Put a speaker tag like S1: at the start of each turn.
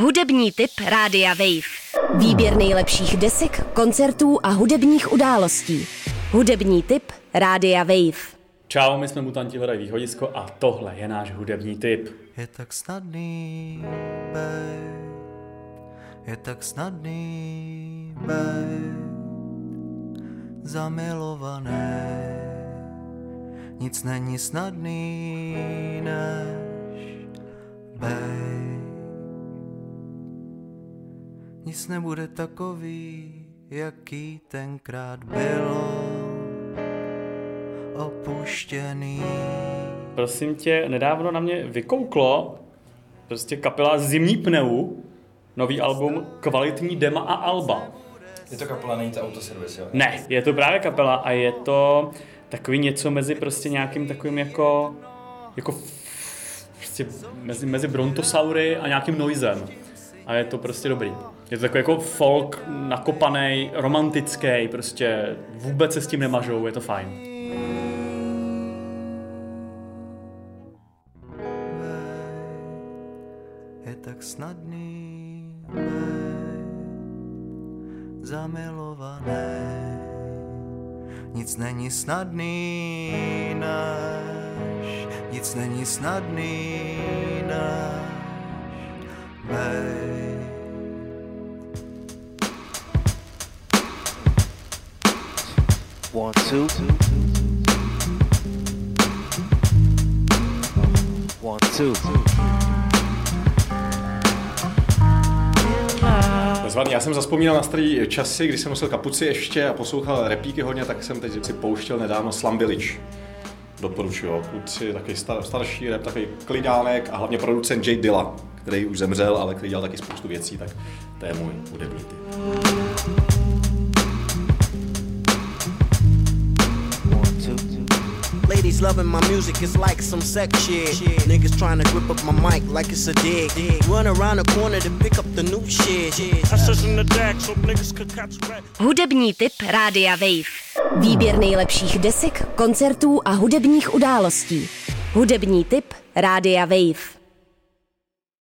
S1: Hudební tip Rádia Wave. Výběr nejlepších desek, koncertů a hudebních událostí. Hudební tip Rádia Wave.
S2: Čau, my jsme Mutanti hledají východisko a tohle je náš hudební tip.
S3: Je tak snadný, bej, je tak snadný, bej, zamilovaný. Nic není snadný, než bej. Nic nebude takový, jaký tenkrát bylo opuštěný.
S2: Prosím tě, nedávno na mě vykouklo prostě kapela Zimní pneu, nový album, kvalitní dema a alba.
S4: Je to kapela, není to autoservis, jo?
S2: Ne, je to právě kapela a je to takový něco mezi prostě nějakým takovým jako, jako prostě mezi, mezi brontosaury a nějakým noizem. A je to prostě dobrý. Je to takový jako folk nakopaný, romantický, prostě vůbec se s tím nemažou, je to fajn.
S3: Je tak snadný, bej, zamilovaný. Nic není snadný, než, nic není snadný, než, bej.
S5: Já jsem zaspomínal na starý časy, kdy jsem nosil kapuci ještě a poslouchal repíky hodně, tak jsem teď si pouštěl nedávno Village. Doporučuju, kluci, takový star, starší rap, takový klidánek a hlavně producent Jay Dilla, který už zemřel, ale který dělal taky spoustu věcí, tak to je můj hudební typ.
S6: Loving my music, it's like some sex shit. Niggas trying to grip up my mic like it's a dick. Run around the corner to pick up the new shit.
S1: Hudební tip Rádia Wave. Výběr nejlepších desek, koncertů a hudebních událostí. Hudební tip Rádia Wave.